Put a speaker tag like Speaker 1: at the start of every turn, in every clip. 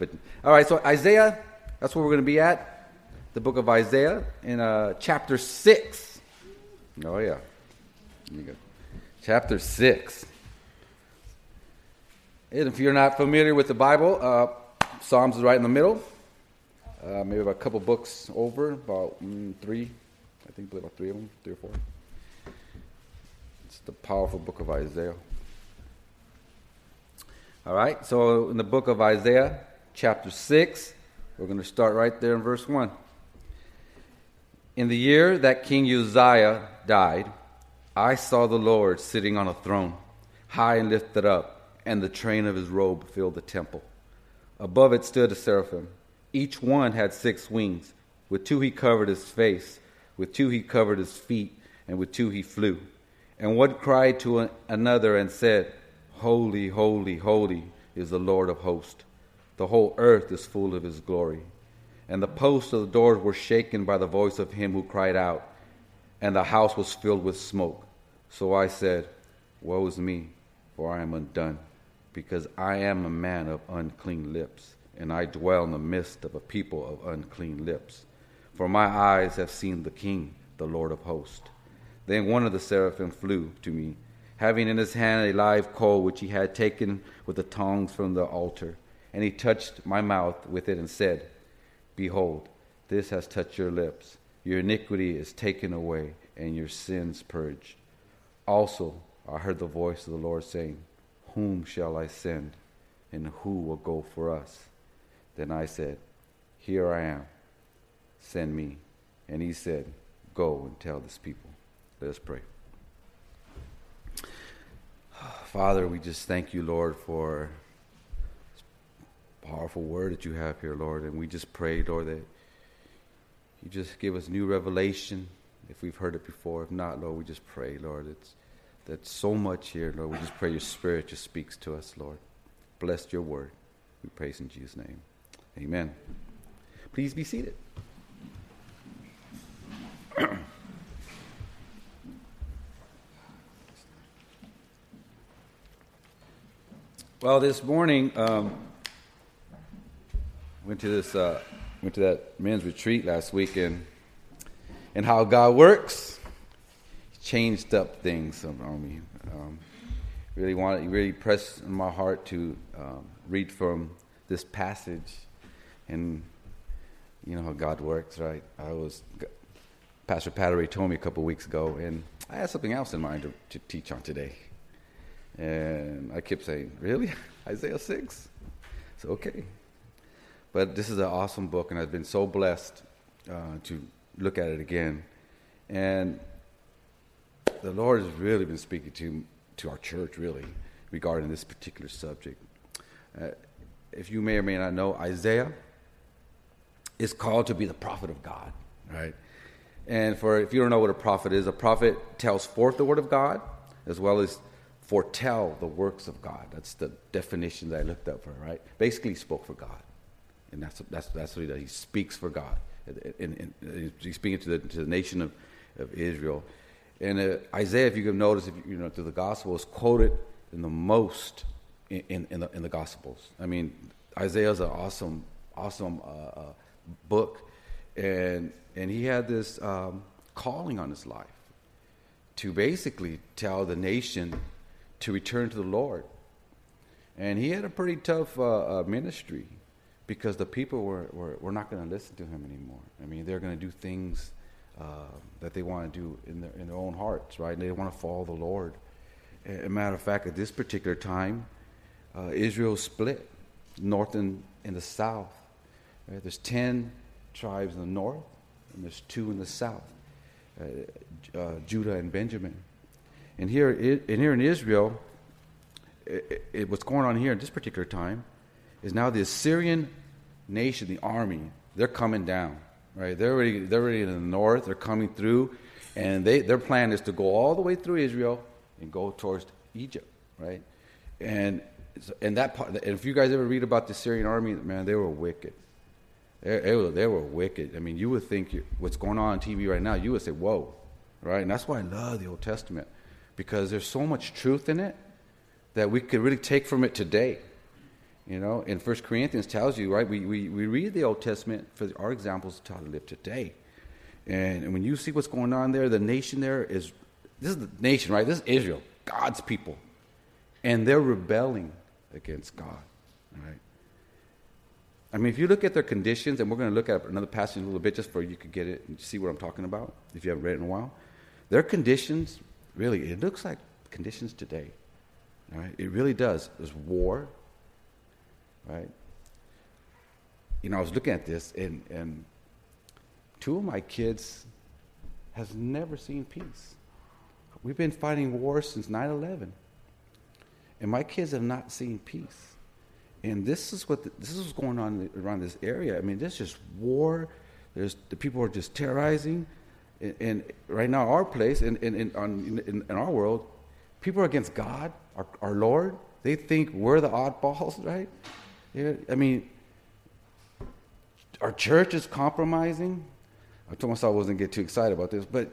Speaker 1: But all right, so Isaiah, that's where we're going to be at. The book of Isaiah in uh, chapter six. Oh yeah, There you go. chapter six. And if you're not familiar with the Bible, uh, Psalms is right in the middle. Uh, maybe about a couple books over, about mm, three, I think about three of them, three or four. It's the powerful book of Isaiah. All right, so in the book of Isaiah, chapter 6, we're going to start right there in verse 1. In the year that King Uzziah died, I saw the Lord sitting on a throne, high and lifted up, and the train of his robe filled the temple. Above it stood a seraphim. Each one had six wings. With two he covered his face, with two he covered his feet, and with two he flew. And one cried to another and said, Holy, holy, holy is the Lord of hosts. The whole earth is full of his glory. And the posts of the doors were shaken by the voice of him who cried out, and the house was filled with smoke. So I said, Woe is me, for I am undone, because I am a man of unclean lips and I dwell in the midst of a people of unclean lips. For my eyes have seen the King, the Lord of hosts. Then one of the seraphim flew to me, having in his hand a live coal which he had taken with the tongs from the altar. And he touched my mouth with it and said, Behold, this has touched your lips. Your iniquity is taken away, and your sins purged. Also, I heard the voice of the Lord saying, Whom shall I send, and who will go for us? Then I said, Here I am, send me. And he said, Go and tell this people. Let us pray. Father, we just thank you, Lord, for powerful word that you have here, Lord. And we just pray, Lord, that you just give us new revelation if we've heard it before. If not, Lord, we just pray, Lord. It's that's so much here, Lord. We just pray your spirit just speaks to us, Lord. Bless your word. We praise in Jesus' name. Amen. Please be seated. well, this morning, um, went to this uh, went to that men's retreat last weekend, and how God works, changed up things on me. Um, really wanted, really pressed in my heart to um, read from this passage and you know how God works, right? I was Pastor Pattery told me a couple weeks ago, and I had something else in mind to, to teach on today. And I kept saying, "Really, Isaiah six? It's okay." But this is an awesome book, and I've been so blessed uh, to look at it again. And the Lord has really been speaking to to our church, really, regarding this particular subject. Uh, if you may or may not know, Isaiah is called to be the prophet of God, right? And for if you don't know what a prophet is, a prophet tells forth the word of God as well as foretell the works of God. That's the definition that I looked up for, right? Basically, spoke for God, and that's that's that's what he does. He speaks for God, and, and he's speaking to the to the nation of, of Israel. And uh, Isaiah, if you can notice, if you, you know, through the gospel, is quoted in the most in, in, in, the, in the gospels. I mean, Isaiah is an awesome, awesome uh, uh, book, and and he had this um, calling on his life to basically tell the nation to return to the Lord, and he had a pretty tough uh, uh ministry because the people were were, were not going to listen to him anymore. I mean, they're going to do things uh, that they want to do in their in their own hearts, right? And they want to follow the Lord. As a matter of fact, at this particular time, uh, Israel split north and in the south. Right? There's 10 tribes in the north, and there's two in the south uh, uh, Judah and Benjamin. And here, and here in Israel, it, it, what's going on here at this particular time is now the Assyrian nation, the army, they're coming down. Right? They're already, they're already in the north, they're coming through, and they, their plan is to go all the way through Israel and go towards Egypt. Right? And and that part, and if you guys ever read about the Syrian army, man, they were wicked. They, they, were, they were wicked. I mean, you would think what's going on on TV right now, you would say, whoa, right? And that's why I love the Old Testament because there's so much truth in it that we could really take from it today. You know, in First Corinthians tells you, right, we, we, we read the Old Testament for our examples to how to live today. And, and when you see what's going on there, the nation there is, this is the nation, right? This is Israel, God's people. And they're rebelling against God, right? I mean, if you look at their conditions, and we're going to look at another passage a little bit just for you could get it and see what I'm talking about if you haven't read it in a while. Their conditions, really, it looks like conditions today. Right? It really does. There's war, right? You know, I was looking at this, and, and two of my kids has never seen peace. We've been fighting wars since 9/11, and my kids have not seen peace. And this is what the, this is what's going on around this area. I mean, there's just war. There's the people are just terrorizing, and, and right now our place in in, in, in, in our world, people are against God, our, our Lord. They think we're the oddballs, right? Yeah, I mean, our church is compromising. I told myself I wasn't get too excited about this, but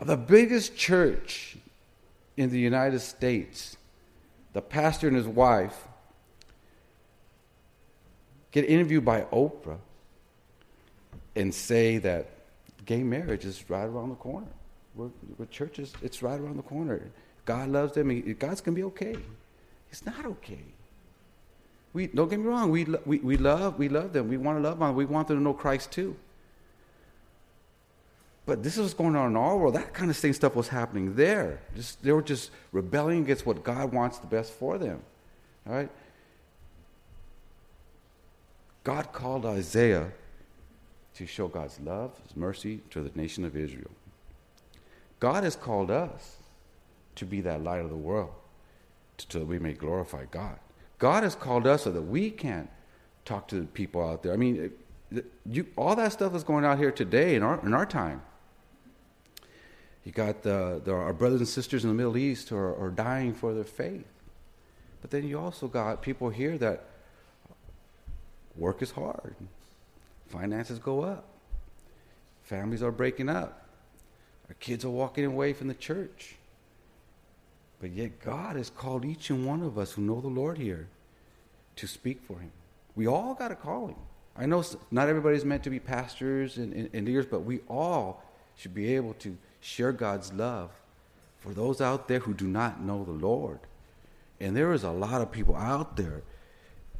Speaker 1: the biggest church in the United States, the pastor and his wife get interviewed by Oprah and say that gay marriage is right around the corner. We're, we're churches, it's right around the corner. God loves them. God's going to be okay. It's not okay. We don't get me wrong. We, we, we love we love them. We want to love them. We want them to know Christ too. But this is what's going on in our world. That kind of same stuff was happening there. Just they were just rebelling against what God wants the best for them. All right. God called Isaiah to show God's love, His mercy to the nation of Israel. God has called us to be that light of the world, so that we may glorify God. God has called us so that we can't talk to the people out there. I mean, you, all that stuff is going out here today in our in our time. You got the, the, our brothers and sisters in the Middle East who are, are dying for their faith, but then you also got people here that work is hard, finances go up, families are breaking up, our kids are walking away from the church. But yet, God has called each and one of us who know the Lord here to speak for Him. We all got a calling. I know not everybody's meant to be pastors and, and, and leaders, but we all should be able to share God's love for those out there who do not know the Lord. And there is a lot of people out there.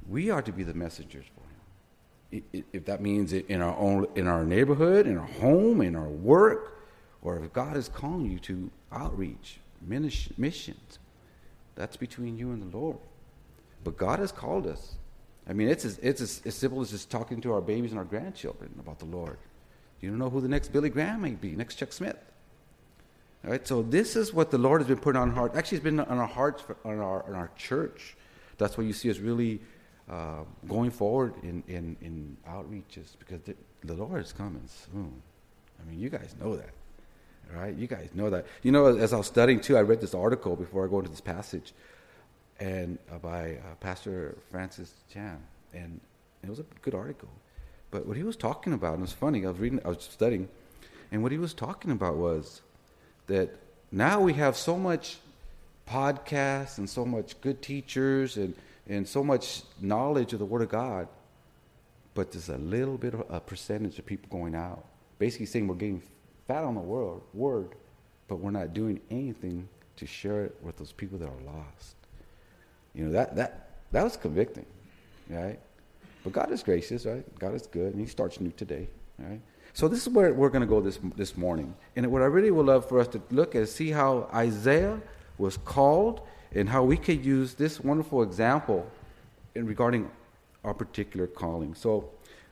Speaker 1: We are to be the messengers for Him. If that means in our own, in our neighborhood, in our home, in our work, or if God is calling you to outreach, missions. That's between you and the Lord. But God has called us. I mean, it's as, it's as, as simple as just talking to our babies and our grandchildren about the Lord. You don't know who the next Billy Graham may be, next Chuck Smith. All right, so this is what the Lord has been putting on our heart. Actually, it's been on our hearts, for, on our on our church. That's why you see us really uh, going forward in, in, in outreaches because the, the Lord is coming soon. I mean, you guys know that right? You guys know that. You know, as I was studying too, I read this article before I go into this passage, and uh, by uh, Pastor Francis Chan, and it was a good article. But what he was talking about, and it was funny. I was reading, I was studying, and what he was talking about was that now we have so much podcasts and so much good teachers and and so much knowledge of the Word of God, but there's a little bit of a percentage of people going out, basically saying we're getting fat on the word, word, but we're not doing anything to share it with those people that are lost. You know, that, that, that was convicting, right? But God is gracious, right? God is good, and He starts new today, right? So this is where we're going to go this, this morning. And what I really would love for us to look at is see how Isaiah was called and how we could use this wonderful example in regarding our particular calling. So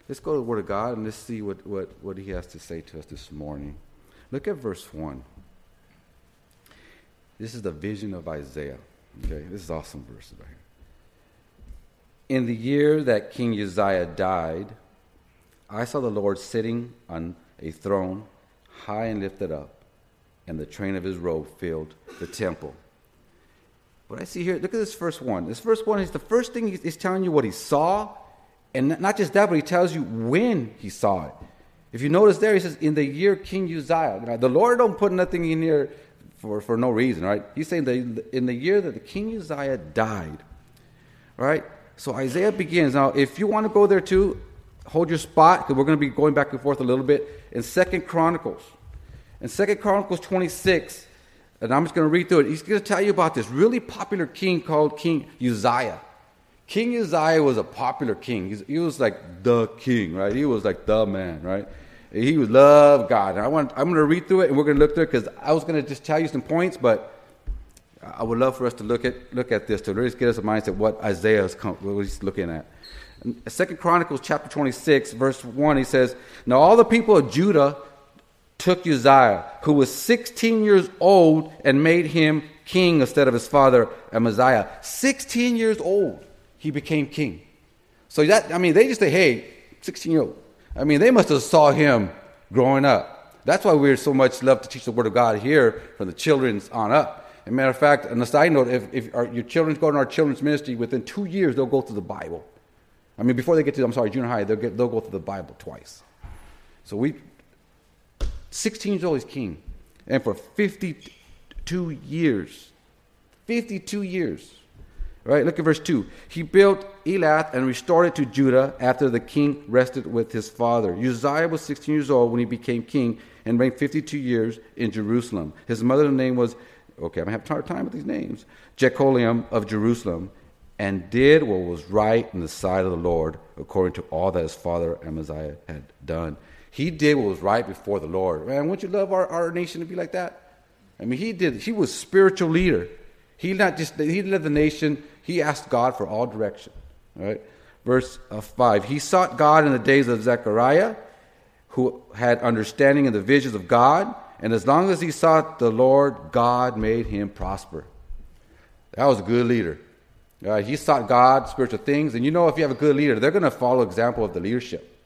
Speaker 1: let's go to the Word of God and let's see what, what, what He has to say to us this morning. Look at verse 1. This is the vision of Isaiah. Okay, this is awesome verse right here. In the year that King Uzziah died, I saw the Lord sitting on a throne, high and lifted up, and the train of his robe filled the temple. What I see here, look at this first one. This first one is the first thing he's telling you what he saw, and not just that, but he tells you when he saw it. If you notice there, he says, in the year King Uzziah. Now, the Lord don't put nothing in here for, for no reason, right? He's saying that in the year that the King Uzziah died, right? So Isaiah begins. Now, if you want to go there too, hold your spot because we're going to be going back and forth a little bit in Second Chronicles. In Second Chronicles 26, and I'm just going to read through it. He's going to tell you about this really popular king called King Uzziah. King Uzziah was a popular king. He was like the king, right? He was like the man, right? He would love God. And I want, I'm going to read through it, and we're going to look through it because I was going to just tell you some points, but I would love for us to look at look at this to really get us a mindset what Isaiah is what he's looking at. Second Chronicles chapter 26, verse 1, he says, Now all the people of Judah took Uzziah, who was 16 years old, and made him king instead of his father Amaziah. 16 years old, he became king. So that, I mean, they just say, hey, 16 year old. I mean, they must have saw him growing up. That's why we're so much love to teach the Word of God here from the children's on up. As a matter of fact, on a side note, if, if our, your children go in our children's ministry, within two years, they'll go through the Bible. I mean, before they get to, I'm sorry, junior high, they'll, get, they'll go through the Bible twice. So we, 16 years old, he's king. And for 52 years, 52 years, right? Look at verse 2. He built Elath and restored it to Judah after the king rested with his father. Uzziah was 16 years old when he became king and reigned 52 years in Jerusalem. His mother's name was okay, I'm have a hard time with these names, Jecholiah of Jerusalem, and did what was right in the sight of the Lord, according to all that his father Amaziah had done. He did what was right before the Lord. Man, wouldn't you love our, our nation to be like that? I mean, he did. He was spiritual leader. He not just he led the nation. He asked God for all direction. Right, verse uh, five. He sought God in the days of Zechariah, who had understanding in the visions of God and as long as he sought the Lord, God made him prosper. That was a good leader. Uh, he sought God, spiritual things. And you know, if you have a good leader, they're going to follow example of the leadership.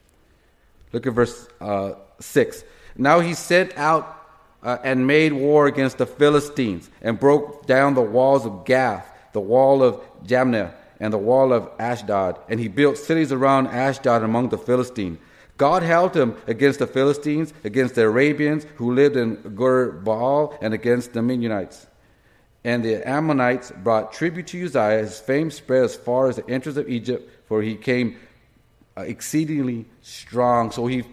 Speaker 1: Look at verse uh, 6. Now he sent out uh, and made war against the Philistines and broke down the walls of Gath, the wall of Jabneh, and the wall of Ashdod. And he built cities around Ashdod among the Philistines. God helped him against the Philistines, against the Arabians who lived in Gur Baal, and against the Midianites. And the Ammonites brought tribute to Uzziah. His fame spread as far as the entrance of Egypt, for he came uh, exceedingly strong. So he,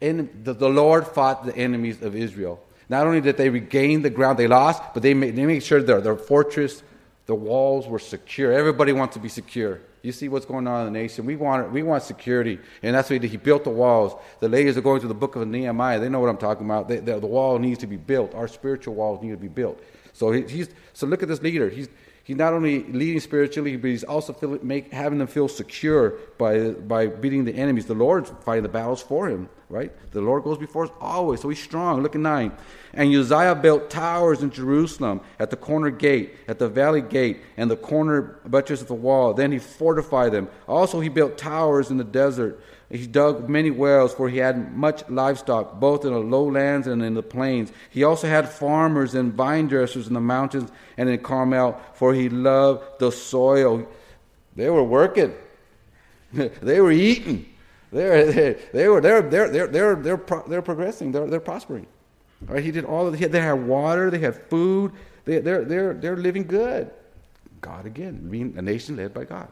Speaker 1: in, the, the Lord fought the enemies of Israel. Not only did they regain the ground they lost, but they made, they made sure their, their fortress, the walls were secure. Everybody wants to be secure. You see what's going on in the nation. We want, we want security, and that's why he built the walls. The ladies are going to the book of Nehemiah. They know what I'm talking about. They, the, the wall needs to be built. Our spiritual walls need to be built. So he, he's so look at this leader. He's he's not only leading spiritually, but he's also feel, make, having them feel secure by by beating the enemies. The Lord's fighting the battles for him right? The Lord goes before us always, so he's strong. Look at 9. And Uzziah built towers in Jerusalem at the corner gate, at the valley gate, and the corner buttress of the wall. Then he fortified them. Also, he built towers in the desert. He dug many wells, for he had much livestock, both in the lowlands and in the plains. He also had farmers and vine dressers in the mountains and in Carmel, for he loved the soil. They were working, they were eating. They're, they, they were, they're, they're, they're, they're, they're, pro, they're progressing. They're, they're prospering. Right? He did all of the, they had water, they had food, they, they're, they're, they're living good. God again, being a nation led by God.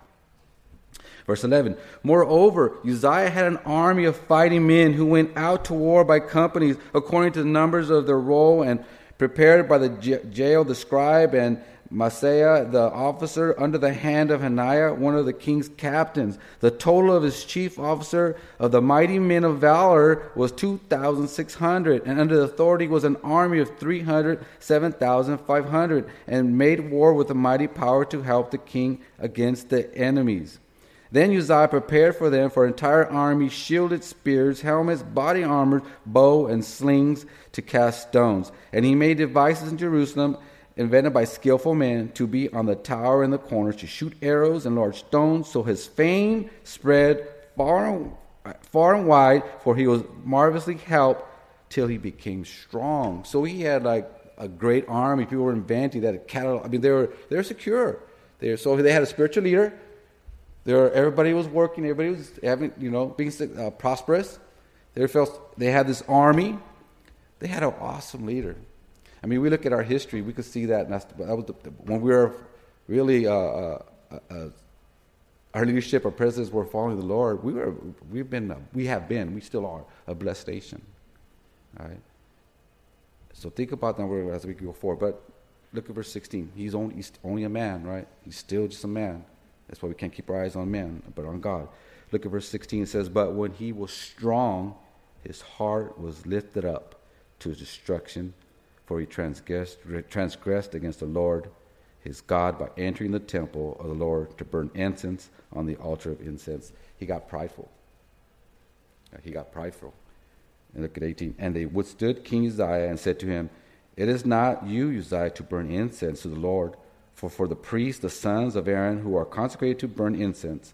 Speaker 1: Verse 11 Moreover, Uzziah had an army of fighting men who went out to war by companies according to the numbers of their roll and prepared by the Jeiel, the scribe, and Maaseiah, the officer, under the hand of Hananiah, one of the king's captains. The total of his chief officer of the mighty men of valor was 2,600, and under the authority was an army of 307,500, and made war with a mighty power to help the king against the enemies. Then Uzziah prepared for them for an entire army, shielded spears, helmets, body armor, bow, and slings to cast stones. And he made devices in Jerusalem invented by skillful men to be on the tower in the corners to shoot arrows and large stones. So his fame spread far and, far and wide, for he was marvelously helped till he became strong. So he had like a great army. People were inventing that cattle. I mean, they were they were secure. They were, so they had a spiritual leader. There, everybody was working. Everybody was having, you know, being uh, prosperous. They felt they had this army. They had an awesome leader. I mean, we look at our history, we could see that. And that was the, when we were really uh, uh, uh, our leadership, our presidents were following the Lord, we were, we've been, we have been, we still are a blessed nation. All right. So think about that as we go forward. But look at verse 16. He's only, he's only a man, right? He's still just a man. That's why we can't keep our eyes on man, but on God. Look at verse 16. It says, But when he was strong, his heart was lifted up to his destruction, for he transgressed, transgressed against the Lord his God by entering the temple of the Lord to burn incense on the altar of incense. He got prideful. He got prideful. And look at 18. And they withstood King Uzziah and said to him, It is not you, Uzziah, to burn incense to the Lord, for for the priests, the sons of Aaron, who are consecrated to burn incense,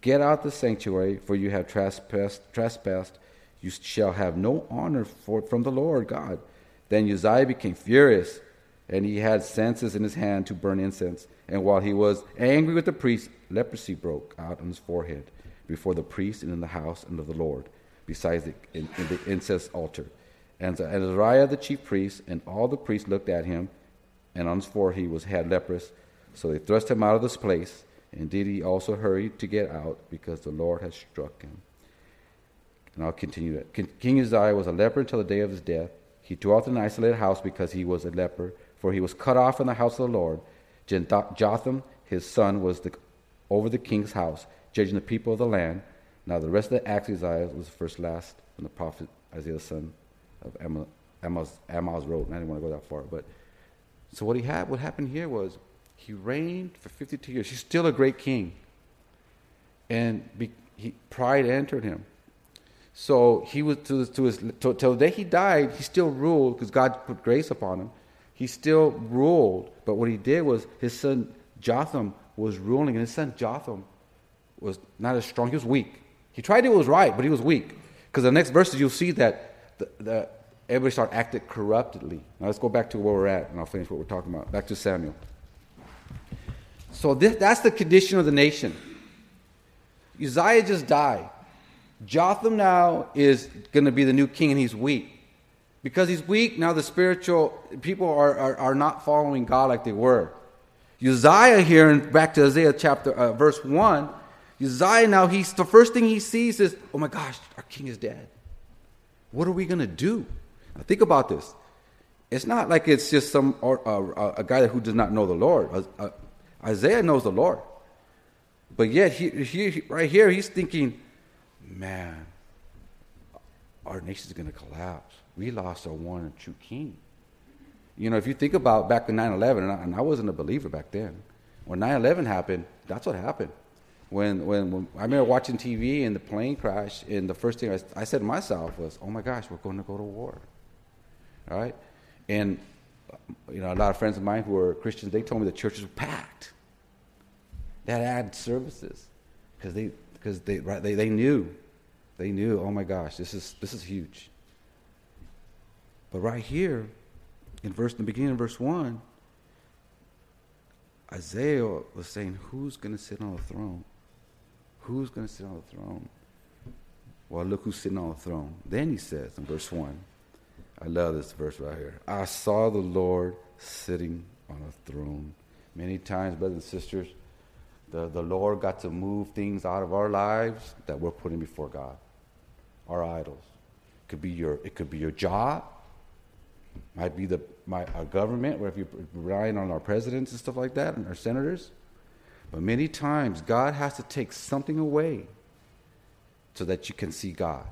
Speaker 1: get out the sanctuary, for you have trespassed. trespassed. You shall have no honor for, from the Lord God. Then Uzziah became furious and he had censers in his hand to burn incense. And while he was angry with the priest, leprosy broke out on his forehead before the priest and in the house and of the Lord, besides the, in, in the incense altar. And Azariah the chief priest and all the priests looked at him, and on his forehead he was had leprous. So they thrust him out of this place. Indeed, he also hurried to get out because the Lord had struck him. And I'll continue that. King Uzziah was a leper until the day of his death. He dwelt in an isolated house because he was a leper for he was cut off in the house of the Lord. Jotham, his son, was the, over the king's house, judging the people of the land. Now the rest of the acts of Isaiah was the first last when the prophet Isaiah, son of Amos, Amos wrote. And I didn't want to go that far, but so what he had, what happened here was he reigned for 52 years. He's still a great king, and be, he, pride entered him. So he was to, to his till the day he died, he still ruled because God put grace upon him. He still ruled, but what he did was his son Jotham was ruling, and his son Jotham was not as strong. He was weak. He tried to do what was right, but he was weak. Because the next verses you'll see that the, the, everybody started acting corruptly. Now let's go back to where we're at, and I'll finish what we're talking about. Back to Samuel. So this, that's the condition of the nation. Uzziah just died. Jotham now is going to be the new king, and he's weak. Because he's weak, now the spiritual people are, are, are not following God like they were. Uzziah here, and back to Isaiah chapter uh, verse one, Uzziah now he's the first thing he sees is, oh my gosh, our king is dead. What are we gonna do? Think about this. It's not like it's just some or, uh, a guy who does not know the Lord. Uh, Isaiah knows the Lord, but yet he, he right here he's thinking, man, our nation is gonna collapse we lost our one and true king. You know, if you think about back in 9 11, and, I, wasn't a believer back then, when 9 11 happened, that's what happened. When, when, when, I remember watching TV and the plane crash, and the first thing I, I said to myself was, oh my gosh, we're going to go to war. All right? And, you know, a lot of friends of mine who were Christians, they told me the churches were packed. They had services because they, cause they, right, they, they knew. They knew, oh my gosh, this is, this is huge. But right here, in verse in the beginning of verse one, Isaiah was saying, Who's gonna sit on the throne? Who's gonna sit on the throne? Well, look who's sitting on the throne. Then he says in verse one, I love this verse right here. I saw the Lord sitting on a throne. Many times, brothers and sisters, the, the Lord got to move things out of our lives that we're putting before God. Our idols. It could be your, it could be your job might be the my, our government, where if you're relying on our presidents and stuff like that, and our senators. But many times, God has to take something away so that you can see God.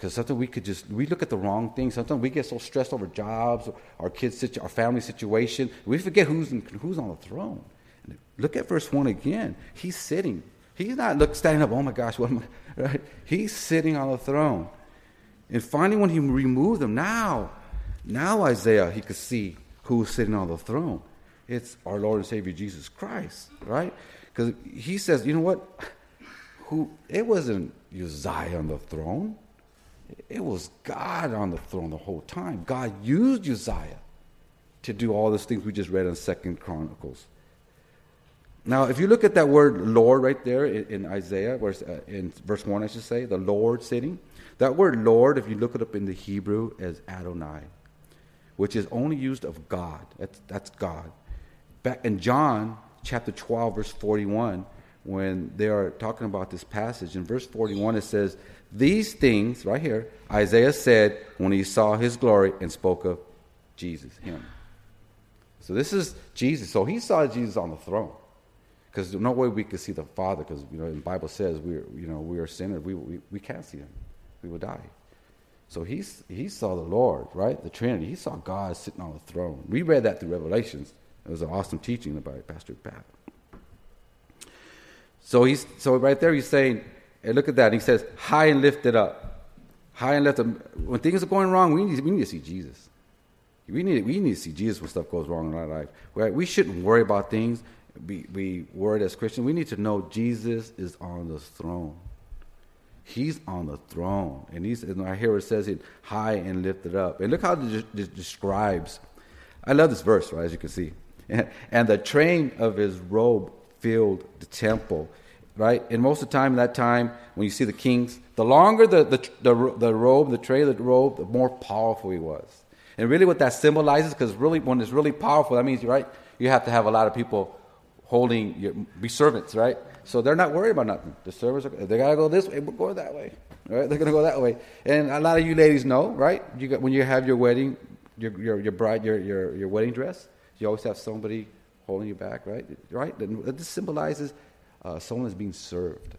Speaker 1: Because sometimes we could just we look at the wrong thing. Sometimes we get so stressed over jobs, our kids' our family situation, we forget who's in, who's on the throne. Look at verse one again. He's sitting. He's not look standing up. Oh my gosh, what am I? Right? He's sitting on the throne. And finally, when he removed them, now now Isaiah, he could see who's sitting on the throne. It's our Lord and Savior Jesus Christ, right? Because he says, you know what? Who it wasn't Uzziah on the throne. It was God on the throne the whole time. God used Uzziah to do all those things we just read in Second Chronicles. Now, if you look at that word Lord right there in, in Isaiah, verse, uh, in verse 1, I should say, the Lord sitting, that word Lord, if you look it up in the Hebrew, is Adonai which is only used of God. That's, that's God. Back in John chapter 12, verse 41, when they are talking about this passage. In verse 41, it says, These things, right here, Isaiah said when he saw his glory and spoke of Jesus, him. So this is Jesus. So he saw Jesus on the throne. Because no way we could see the Father, because you know the Bible says we're you know we are sinners. We, we we can't see him. We will die. So he's, he saw the Lord, right? The Trinity. He saw God sitting on the throne. We read that through Revelations. It was an awesome teaching about Pastor Pat. So he's so right there he's saying, and look at that. He says, high and lifted up. High and lifted up. When things are going wrong, we need, we need to see Jesus. We need, we need to see Jesus when stuff goes wrong in our life. Right? We shouldn't worry about things. Be, be worried as Christians. We need to know Jesus is on the throne. He's on the throne. And he's and I hear it says it high and lifted up. And look how it describes. I love this verse, right, as you can see. And the train of his robe filled the temple. Right? And most of the time, that time, when you see the kings, the longer the, the, the, the robe, the the robe, the more powerful he was. And really, what that symbolizes, because really, when it's really powerful, that means, right, you have to have a lot of people holding, your, be servants, right? So they're not worried about nothing. The servants, are, they got to go this way, we're going that way. Right? They're going to go that way. And a lot of you ladies know, right? You got, when you have your wedding, your, your, your bride, your, your, your wedding dress, you always have somebody holding you back, right? Right? This symbolizes uh, someone is being served.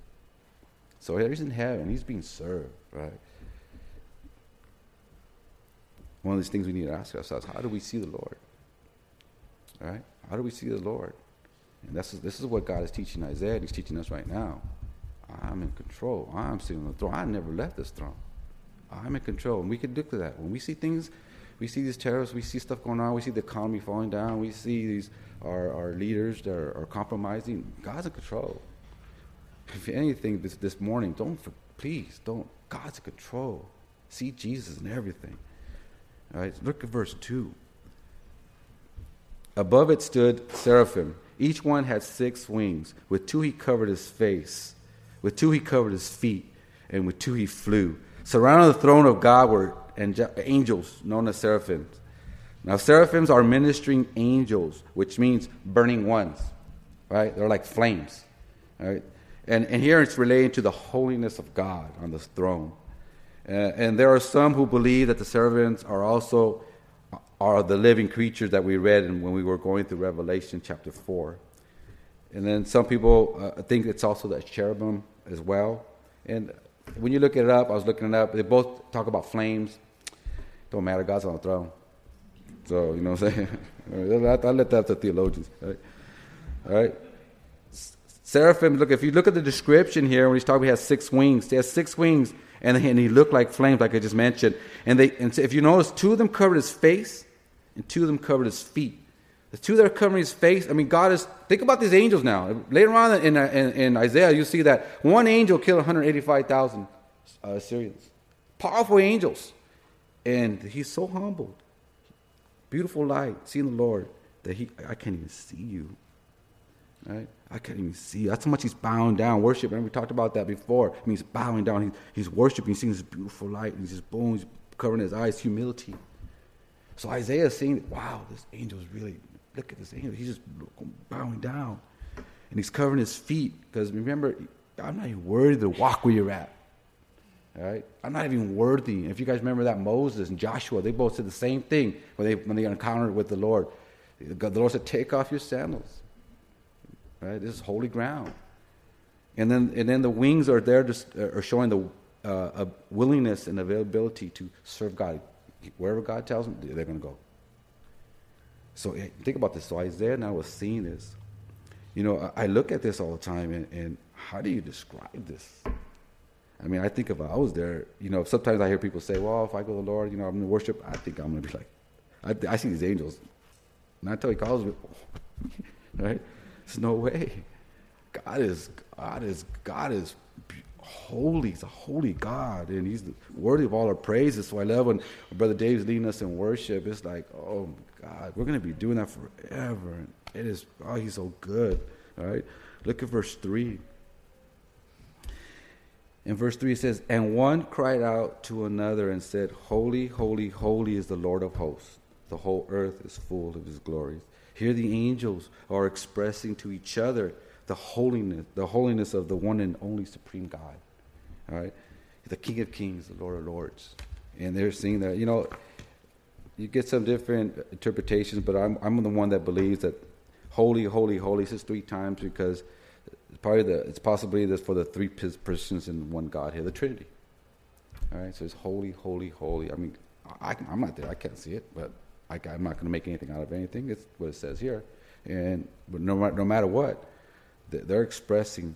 Speaker 1: So he's in heaven, he's being served, right? One of these things we need to ask ourselves: How do we see the Lord? Right? How do we see the Lord? And this is, this is what God is teaching Isaiah, and He's teaching us right now. I'm in control. I'm sitting on the throne. I never left this throne. I'm in control. And we can look to that. When we see things, we see these terrorists, we see stuff going on, we see the economy falling down, we see these our, our leaders that are, are compromising. God's in control. If anything, this, this morning, don't, please, don't, God's in control. See Jesus in everything. All right, look at verse 2. Above it stood seraphim. Each one had six wings. With two he covered his face, with two he covered his feet, and with two he flew. Surrounding the throne of God were angels known as seraphims. Now, seraphims are ministering angels, which means burning ones, right? They're like flames, right? And, and here it's relating to the holiness of God on the throne. Uh, and there are some who believe that the seraphims are also are the living creatures that we read when we were going through Revelation chapter 4. And then some people uh, think it's also the cherubim as well. And when you look it up, I was looking it up, they both talk about flames. Don't matter, God's on the throne. So, you know what I'm saying? I let that to theologians. Right? All right? Seraphim, look, if you look at the description here, when he's talking, he has six wings. He has six wings, and, and he looked like flames, like I just mentioned. And, they, and if you notice, two of them covered his face, and two of them covered his feet. The two that are covering his face, I mean, God is, think about these angels now. Later on in, in, in Isaiah, you see that one angel killed 185,000 uh, Assyrians. Powerful angels. And he's so humbled. Beautiful light, seeing the Lord, that he, I can't even see you. Right? I can't even see. You. That's how much he's bowing down, worshiping. And we talked about that before. I mean, he's bowing down. He, he's worshiping, he's seeing this beautiful light. And he's just boom, he's covering his eyes, humility. So Isaiah is seeing, wow, this angel is really, look at this angel. He's just bowing down. And he's covering his feet. Because remember, I'm not even worthy to walk where you're at. All right? I'm not even worthy. If you guys remember that Moses and Joshua, they both said the same thing when they, when they encountered with the Lord. The Lord said, Take off your sandals. Right? This is holy ground. And then, and then the wings are there, just, uh, are showing the uh, willingness and availability to serve God. Wherever God tells them, they're going to go. So eh, think about this. So Isaiah now was seeing this. You know, I, look at this all the time, and, and how do you describe this? I mean, I think if I was there, you know, sometimes I hear people say, well, if I go to the Lord, you know, I'm going to worship, I think I'm going to be like, I, I see these angels. Not until he calls me, right? There's no way. God is, God is, God is holy. He's a holy God, and He's worthy of all our praises. So I love when Brother Dave's leading us in worship. It's like, oh God, we're going to be doing that forever. And it is, oh, He's so good. All right, look at verse three. In verse 3, it says, And one cried out to another and said, Holy, holy, holy is the Lord of hosts. The whole earth is full of his glories. Here the angels are expressing to each other the holiness, the holiness of the one and only supreme God. All right, the King of Kings, the Lord of Lords, and they're seeing that. You know, you get some different interpretations, but I'm I'm the one that believes that holy, holy, holy says three times because probably the it's possibly this for the three persons in one God here, the Trinity. All right, so it's holy, holy, holy. I mean, I, am not there; I can't see it, but I, am not going to make anything out of anything. It's what it says here, and no, no matter what, they're expressing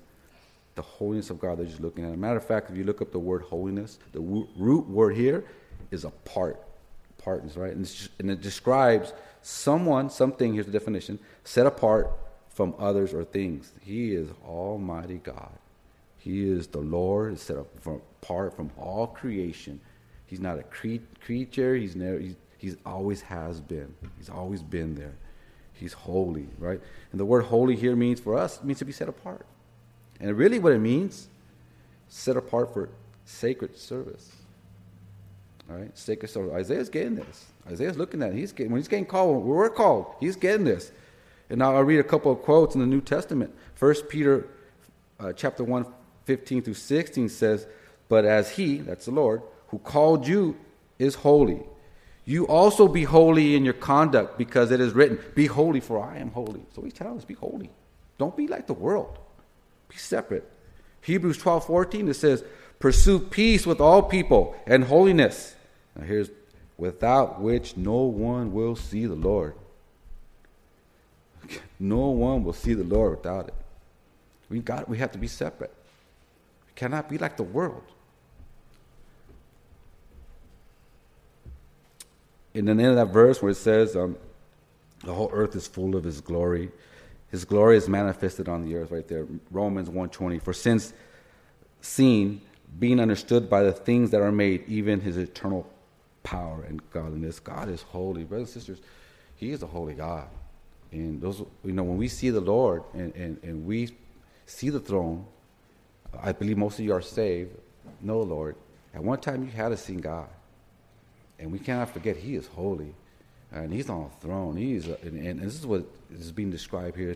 Speaker 1: the holiness of God. They're just looking at. It. Matter of fact, if you look up the word holiness, the root word here is apart, partners, right? And, just, and it describes someone, something. Here's the definition: set apart from others or things. He is Almighty God. He is the Lord, set apart from all creation. He's not a cre- creature. He's never. He's, he's always has been. He's always been there. He's holy, right? And the word holy here means for us means to be set apart. And really, what it means, set apart for sacred service. All right, sacred service. Isaiah's getting this. Isaiah's looking at it. He's getting when he's getting called. When we're called. He's getting this. And now I'll read a couple of quotes in the New Testament. First Peter uh, chapter 1, 15 through 16 says, But as he, that's the Lord, who called you is holy, you also be holy in your conduct, because it is written, Be holy, for I am holy. So he's telling us, Be holy. Don't be like the world. Be separate. Hebrews 12, 14, it says, Pursue peace with all people and holiness. Now here's without which no one will see the Lord. No one will see the Lord without it. We got we have to be separate. We cannot be like the world. In the end of that verse where it says, um, the whole earth is full of his glory. His glory is manifested on the earth right there. Romans 1.20. For since seen, being understood by the things that are made, even his eternal power and godliness. God is holy. Brothers and sisters, he is a holy God. And those, you know, when we see the Lord and, and, and we see the throne, I believe most of you are saved. No, Lord. At one time you had to see God. And we cannot forget He is holy. And He's on a throne. He's a, and, and this is what is being described here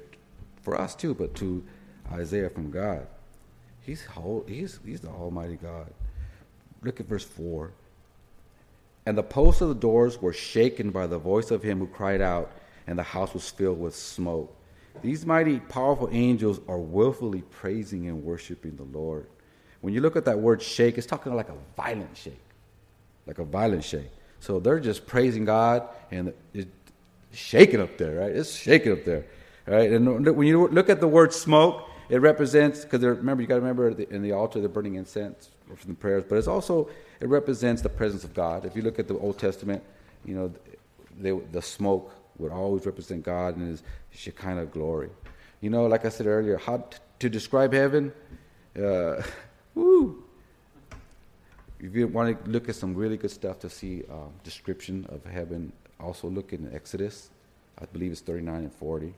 Speaker 1: for us too, but to Isaiah from God. He's whole, he's he's the Almighty God. Look at verse four. And the posts of the doors were shaken by the voice of him who cried out, and the house was filled with smoke. These mighty, powerful angels are willfully praising and worshiping the Lord. When you look at that word shake, it's talking like a violent shake, like a violent shake. So they're just praising God and it's shaking up there, right? It's shaking up there, right? And when you look at the word smoke, it represents because remember you got to remember in the altar they're burning incense from the prayers, but it's also it represents the presence of God. If you look at the Old Testament, you know they, the smoke would always represent God and His Shekinah glory. You know, like I said earlier, how t- to describe heaven, uh, woo. If you want to look at some really good stuff to see um, description of heaven, also look in Exodus. I believe it's 39 and 40,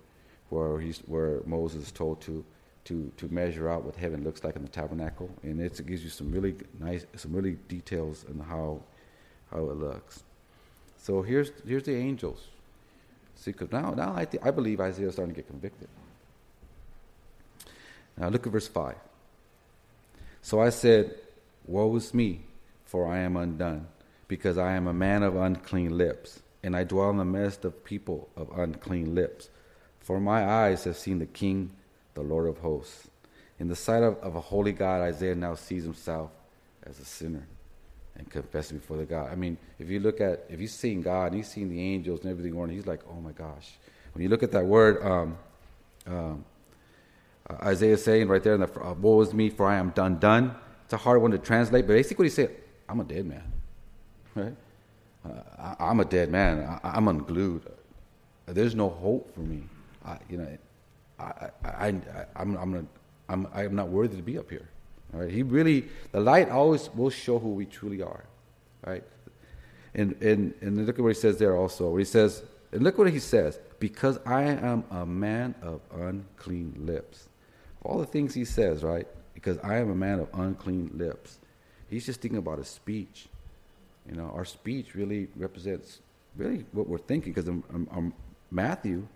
Speaker 1: where he's where Moses is told to to to measure out what heaven looks like in the tabernacle, and it gives you some really nice, some really details on how how it looks. So here's here's the angels. See, because now, now I, th- I believe Isaiah is starting to get convicted. Now look at verse 5. So I said, Woe is me, for I am undone, because I am a man of unclean lips, and I dwell in the midst of people of unclean lips. For my eyes have seen the King, the Lord of hosts. In the sight of, of a holy God, Isaiah now sees himself as a sinner and confessing before the God. I mean, if you look at, if you've seen God and he's seen the angels and everything he's like, oh my gosh. When you look at that word, um, um, uh, Isaiah saying right there, in the, uh, woe is me, for I am done, done. It's a hard one to translate, but basically what he said, I'm a dead man. Right? I, am a dead man. I, am unglued. There's no hope for me. I, you know, I, I, I, I'm, I'm, I'm, I'm not worthy to be up here. Right? He really, the light always will show who we truly are. Right? And, and, and look at what he says there also. He says, and look what he says, because I am a man of unclean lips. All the things he says, right? Because I am a man of unclean lips. He's just thinking about his speech. You know, our speech really represents really what we're thinking. Because in, um, in, um, in, um, Matthew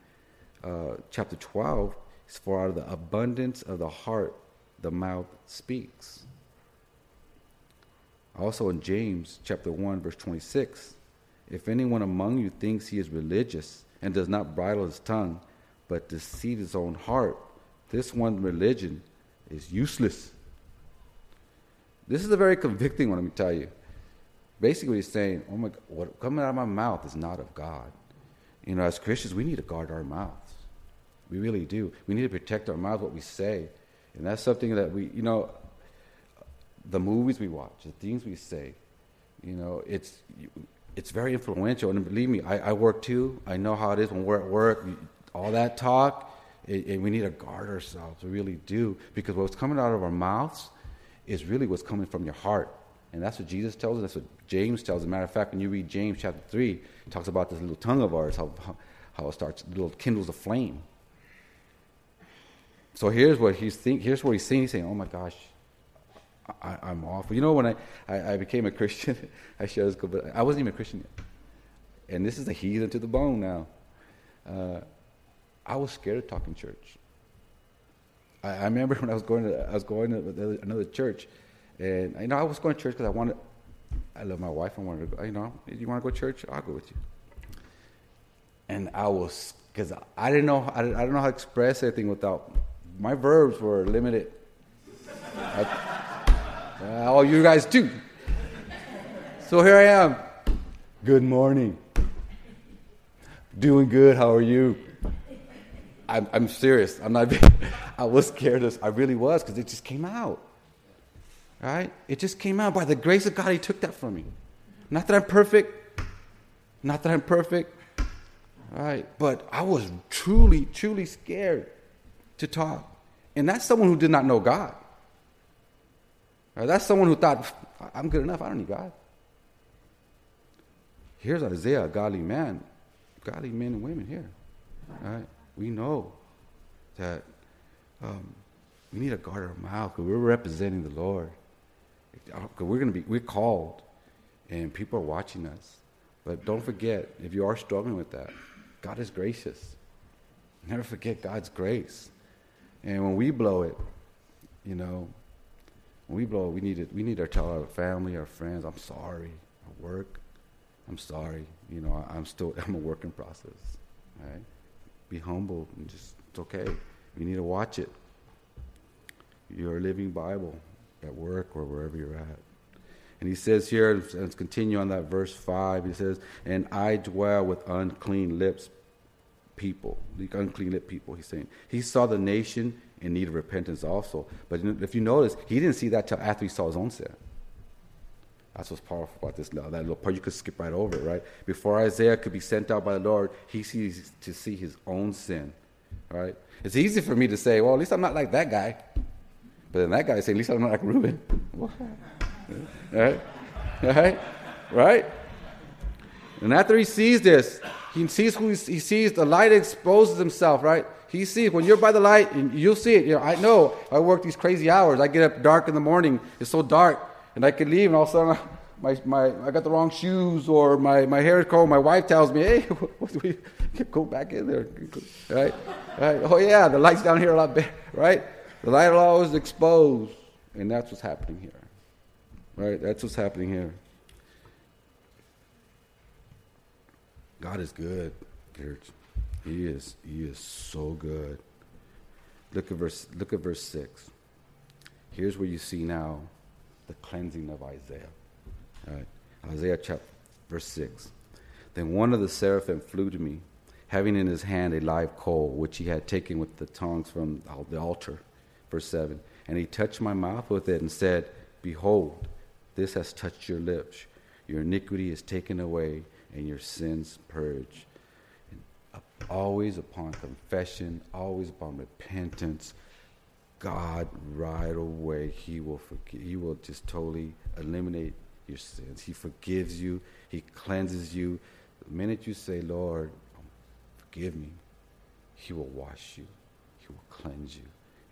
Speaker 1: uh, chapter 12, is For out of the abundance of the heart, the mouth speaks. Also in James chapter 1, verse 26, if anyone among you thinks he is religious and does not bridle his tongue, but deceives his own heart, this one religion is useless. This is a very convicting one, let me tell you. Basically, he's saying, oh my God, what coming out of my mouth is not of God. You know, as Christians, we need to guard our mouths. We really do. We need to protect our mouths, what we say. And that's something that we, you know, the movies we watch, the things we say, you know, it's, it's very influential. And believe me, I, I work too. I know how it is when we're at work. All that talk, and we need to guard ourselves. We really do. Because what's coming out of our mouths is really what's coming from your heart. And that's what Jesus tells us. That's what James tells us. As a matter of fact, when you read James chapter 3, it talks about this little tongue of ours, how, how, it starts, little kindles a flame. So here's what he's think, here's what he's saying. He's saying, oh my gosh, I, am awful. You know, when I, I, I became a Christian, I share this, but I wasn't even a Christian yet. And this is a heathen to the bone now. Uh, I was scared of talking church. I, I, remember when I was going to I was going to another church, and you know I was going to church because I wanted. I love my wife. I wanted to go. You know, you want to go to church? I'll go with you. And I was because I didn't know I, I didn't know how to express anything without my verbs were limited. I, uh, all you guys too. So here I am. Good morning. Doing good. How are you? I'm, I'm serious. I'm not. I was scared. Of, I really was because it just came out. Right? It just came out by the grace of God. He took that from me. Not that I'm perfect. Not that I'm perfect. Right? But I was truly, truly scared to talk. And that's someone who did not know God. Right? That's someone who thought, I'm good enough. I don't need God. Here's Isaiah, a godly man, godly men and women here. Right? We know that um, we need to guard our mouth because we're representing the Lord. Because we're going to be, we're called, and people are watching us. But don't forget, if you are struggling with that, God is gracious. Never forget God's grace. And when we blow it, you know, when we blow it, we need to, we need to tell our family, our friends, I'm sorry. At work, I'm sorry. You know, I, am still, I'm a work in process. Right? Be humble and just, it's okay. You need to watch it. You're a living Bible at work or wherever you're at. And he says here, let's continue on that verse 5. He says, And I dwell with unclean lips people, the unclean lip people, he's saying. He saw the nation in need of repentance also. But if you notice, he didn't see that till after he saw his own sin. That's what's powerful about this that little part. You could skip right over right? Before Isaiah could be sent out by the Lord, he sees to see his own sin, right? It's easy for me to say, well, at least I'm not like that guy. But then that guy saying, at least I'm not like Reuben. right? Right? Right? And after he sees this, he sees who he sees the light exposes himself, right? He sees when you're by the light, you'll see it. You know, I know I work these crazy hours. I get up dark in the morning. It's so dark, and I could leave, and all of a sudden, my, my, I got the wrong shoes, or my, my hair is cold. My wife tells me, "Hey, what we go back in there?" Right? right? Oh yeah, the light's down here a lot better. Right? The light will always expose, and that's what's happening here. Right? That's what's happening here. God is good, church. He is he is so good. Look at verse look at verse 6. Here's where you see now the cleansing of Isaiah. Isaiah chapter verse 6. Then one of the seraphim flew to me, having in his hand a live coal, which he had taken with the tongs from the altar. Verse 7. And he touched my mouth with it and said, Behold, this has touched your lips. Your iniquity is taken away, and your sins purged always upon confession, always upon repentance, God right away he will forgive, he will just totally eliminate your sins. He forgives you, he cleanses you. The minute you say, "Lord, um, forgive me," he will wash you. He will cleanse you.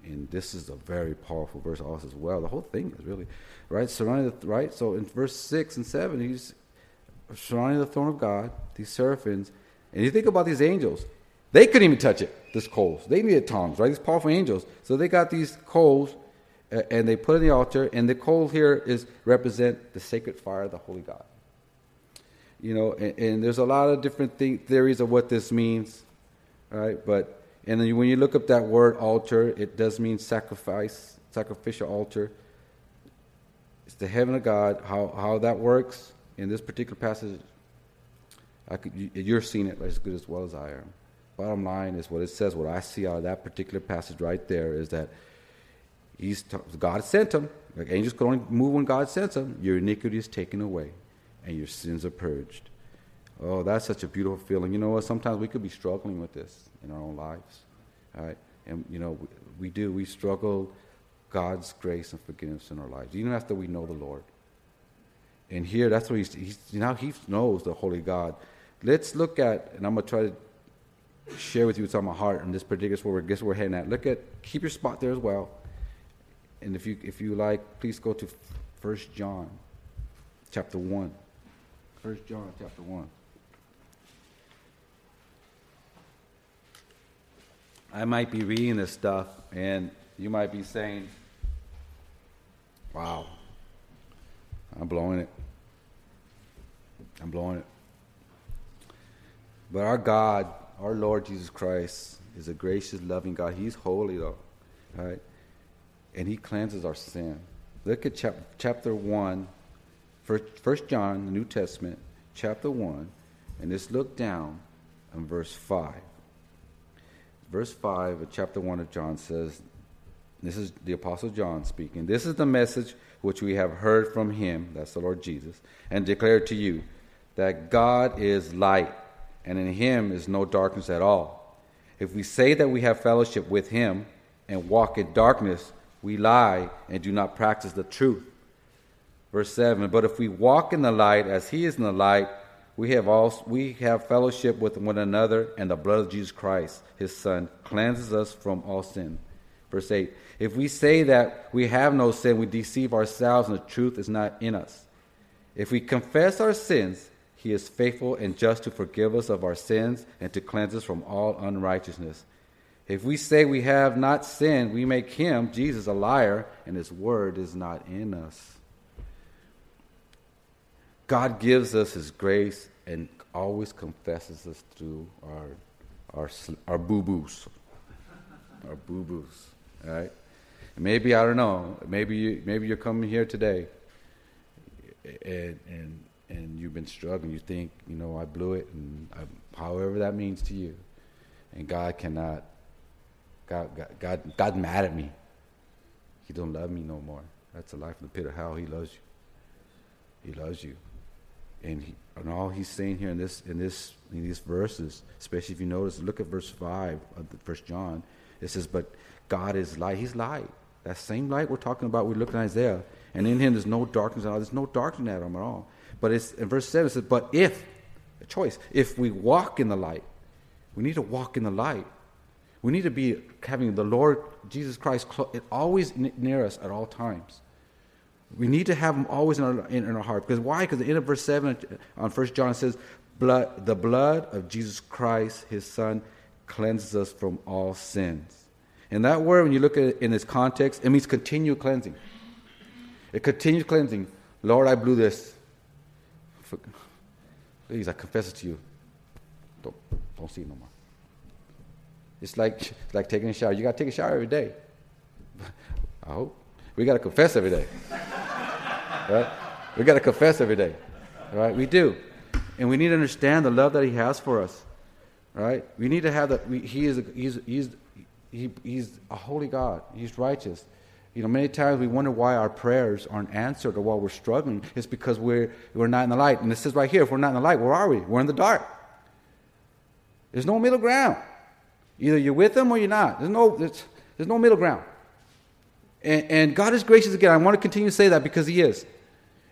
Speaker 1: And this is a very powerful verse also as well. The whole thing is really right surrounding the right. So in verse six and seven, he's surrounding the throne of God, these seraphims, and you think about these angels, They couldn't even touch it, this coals. They needed tongs, right? These powerful angels. So they got these coals and they put in the altar, and the coal here is represent the sacred fire of the Holy God. You know, and, and there's a lot of different theories of what this means, right? But and then when you look up that word altar, it does mean sacrifice, sacrificial altar. It's the heaven of God. How how that works in this particular passage, could, you, are seeing it as good as well as I am. Bottom line is what it says. What I see out of that particular passage right there is that He's God sent him. Like angels can only move when God sends them. Your iniquity is taken away, and your sins are purged. Oh, that's such a beautiful feeling. You know what? Sometimes we could be struggling with this in our own lives, all right? And you know, we, we do. We struggle God's grace and forgiveness in our lives, even after we know the Lord. And here, that's what he's, he's now he knows the Holy God. Let's look at, and I'm gonna try to share with you what's on my heart and this particular where we're, guess we're heading at. Look at, keep your spot there as well and if you if you like, please go to First John, chapter one. First John, chapter one. I might be reading this stuff, and you might be saying, "Wow, I'm blowing it. I'm blowing it." But our God, our Lord Jesus Christ, is a gracious, loving God. He's holy, though, right? and he cleanses our sin. Look at chap- chapter 1, First John, the New Testament, chapter 1, and just look down on verse 5. Verse 5 of chapter 1 of John says, This is the Apostle John speaking. This is the message which we have heard from him, that's the Lord Jesus, and declared to you that God is light, and in him is no darkness at all. If we say that we have fellowship with him and walk in darkness, we lie and do not practice the truth. Verse 7 But if we walk in the light as he is in the light, we have, also, we have fellowship with one another, and the blood of Jesus Christ, his Son, cleanses us from all sin. Verse 8 If we say that we have no sin, we deceive ourselves, and the truth is not in us. If we confess our sins, he is faithful and just to forgive us of our sins and to cleanse us from all unrighteousness. If we say we have not sinned, we make him, Jesus, a liar, and his word is not in us. God gives us his grace and always confesses us through our, our, our boo boos. Our boo boos. Right? maybe, I don't know, maybe, you, maybe you're coming here today and, and, and you've been struggling. You think, you know, I blew it, and I, however that means to you. And God cannot God, God, God, God mad at me. He don't love me no more. That's a life in the pit of hell. He loves you. He loves you. And, he, and all he's saying here in this in this in these verses, especially if you notice, look at verse five of the First John. It says, "But God is light. He's light. That same light we're talking about. We look at Isaiah, and in Him there's no darkness at all. There's no darkness at Him at all. But it's in verse seven. It says, "But if a choice, if we walk in the light, we need to walk in the light we need to be having the Lord Jesus Christ always near us at all times. We need to have him always in our, in, in our heart. Because why? Because the end of verse 7 on 1 John says, blood, The blood of Jesus Christ, his Son, cleanses us from all sins. And that word, when you look at it in its context, it means continual cleansing. It continues cleansing. Lord, I blew this. Please, I confess it to you. Don't, don't see it no more. It's like, it's like taking a shower. You got to take a shower every day. I hope. We got to confess every day. right? We got to confess every day. Right? We do. And we need to understand the love that He has for us. Right? We need to have that. He is, he's, he's, he, he's a holy God. He's righteous. You know, many times we wonder why our prayers aren't answered or why we're struggling. It's because we're, we're not in the light. And it says right here, if we're not in the light, where are we? We're in the dark. There's no middle ground. Either you're with him or you're not. There's no, there's, there's no middle ground. And, and God is gracious again. I want to continue to say that because He is.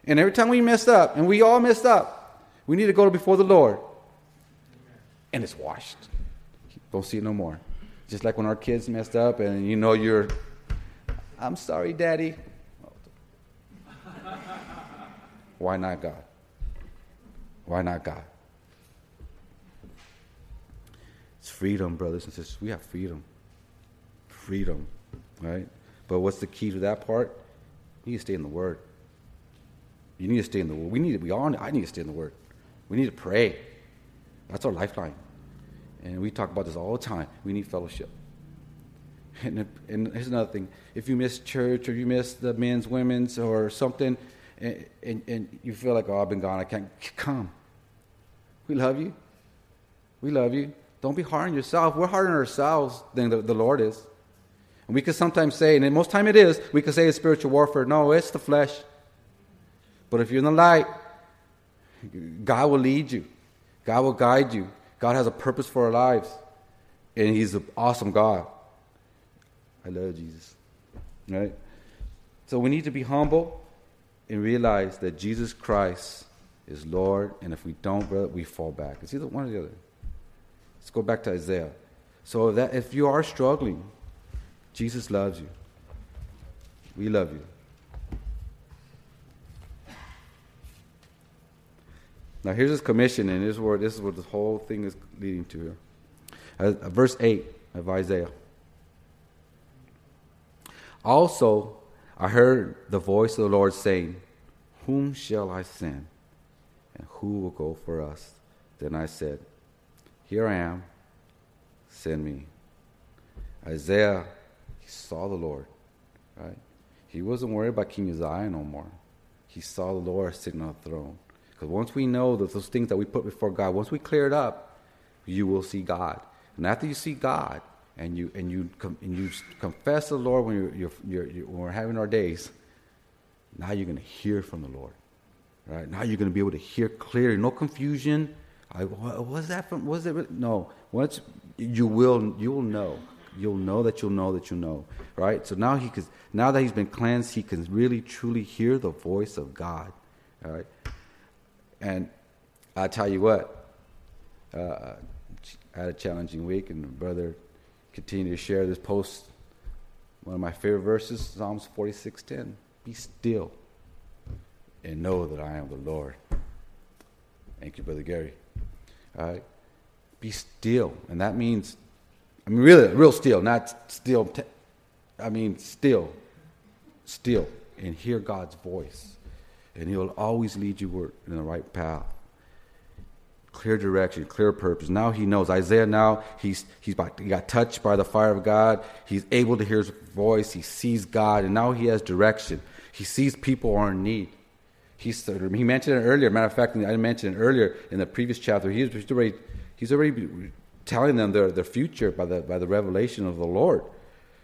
Speaker 1: And every time we mess up, and we all messed up, we need to go before the Lord. And it's washed. Don't see it no more. Just like when our kids messed up and you know you're, I'm sorry, Daddy. Why not God? Why not God? It's freedom, brothers and sisters. We have freedom. Freedom, right? But what's the key to that part? You need to stay in the Word. You need to stay in the Word. We need to, we all, I need to stay in the Word. We need to pray. That's our lifeline. And we talk about this all the time. We need fellowship. And, and here's another thing. If you miss church or you miss the men's, women's, or something, and, and, and you feel like, oh, I've been gone, I can't, come. We love you. We love you. Don't be hard on yourself. We're harder on ourselves than the, the Lord is. And we could sometimes say, and most time it is, we could say it's spiritual warfare. No, it's the flesh. But if you're in the light, God will lead you. God will guide you. God has a purpose for our lives. And He's an awesome God. I love Jesus. Right? So we need to be humble and realize that Jesus Christ is Lord. And if we don't, brother, we fall back. It's either one or the other. Let's go back to Isaiah. So that if you are struggling, Jesus loves you. We love you. Now here's his commission, and this is where this is what the whole thing is leading to here. Uh, verse eight of Isaiah. Also, I heard the voice of the Lord saying, "Whom shall I send, and who will go for us?" Then I said, here I am. Send me. Isaiah, he saw the Lord, right? He wasn't worried about King Uzziah no more. He saw the Lord sitting on the throne. Because once we know that those things that we put before God, once we clear it up, you will see God. And after you see God, and you and you com- and you confess the Lord when you're, you're, you're, you're, when we're having our days, now you're going to hear from the Lord, right? Now you're going to be able to hear clearly, no confusion, I, was that from? Was it? No. Once you will, you will know. You'll know that you'll know that you know. Right. So now he can. Now that he's been cleansed, he can really truly hear the voice of God. All right. And I tell you what, uh, I had a challenging week, and the brother continued to share this post. One of my favorite verses, Psalms forty-six ten. Be still and know that I am the Lord. Thank you, Brother Gary. All right. be still. And that means, I mean, really, real still, not still. I mean, still, still, and hear God's voice. And He'll always lead you in the right path. Clear direction, clear purpose. Now he knows. Isaiah now, he's, he's by, he got touched by the fire of God. He's able to hear his voice. He sees God, and now he has direction. He sees people are in need. He's, he mentioned it earlier. Matter of fact, I mentioned it earlier in the previous chapter. He's, he's already, he's already telling them their, their future by the, by the revelation of the Lord.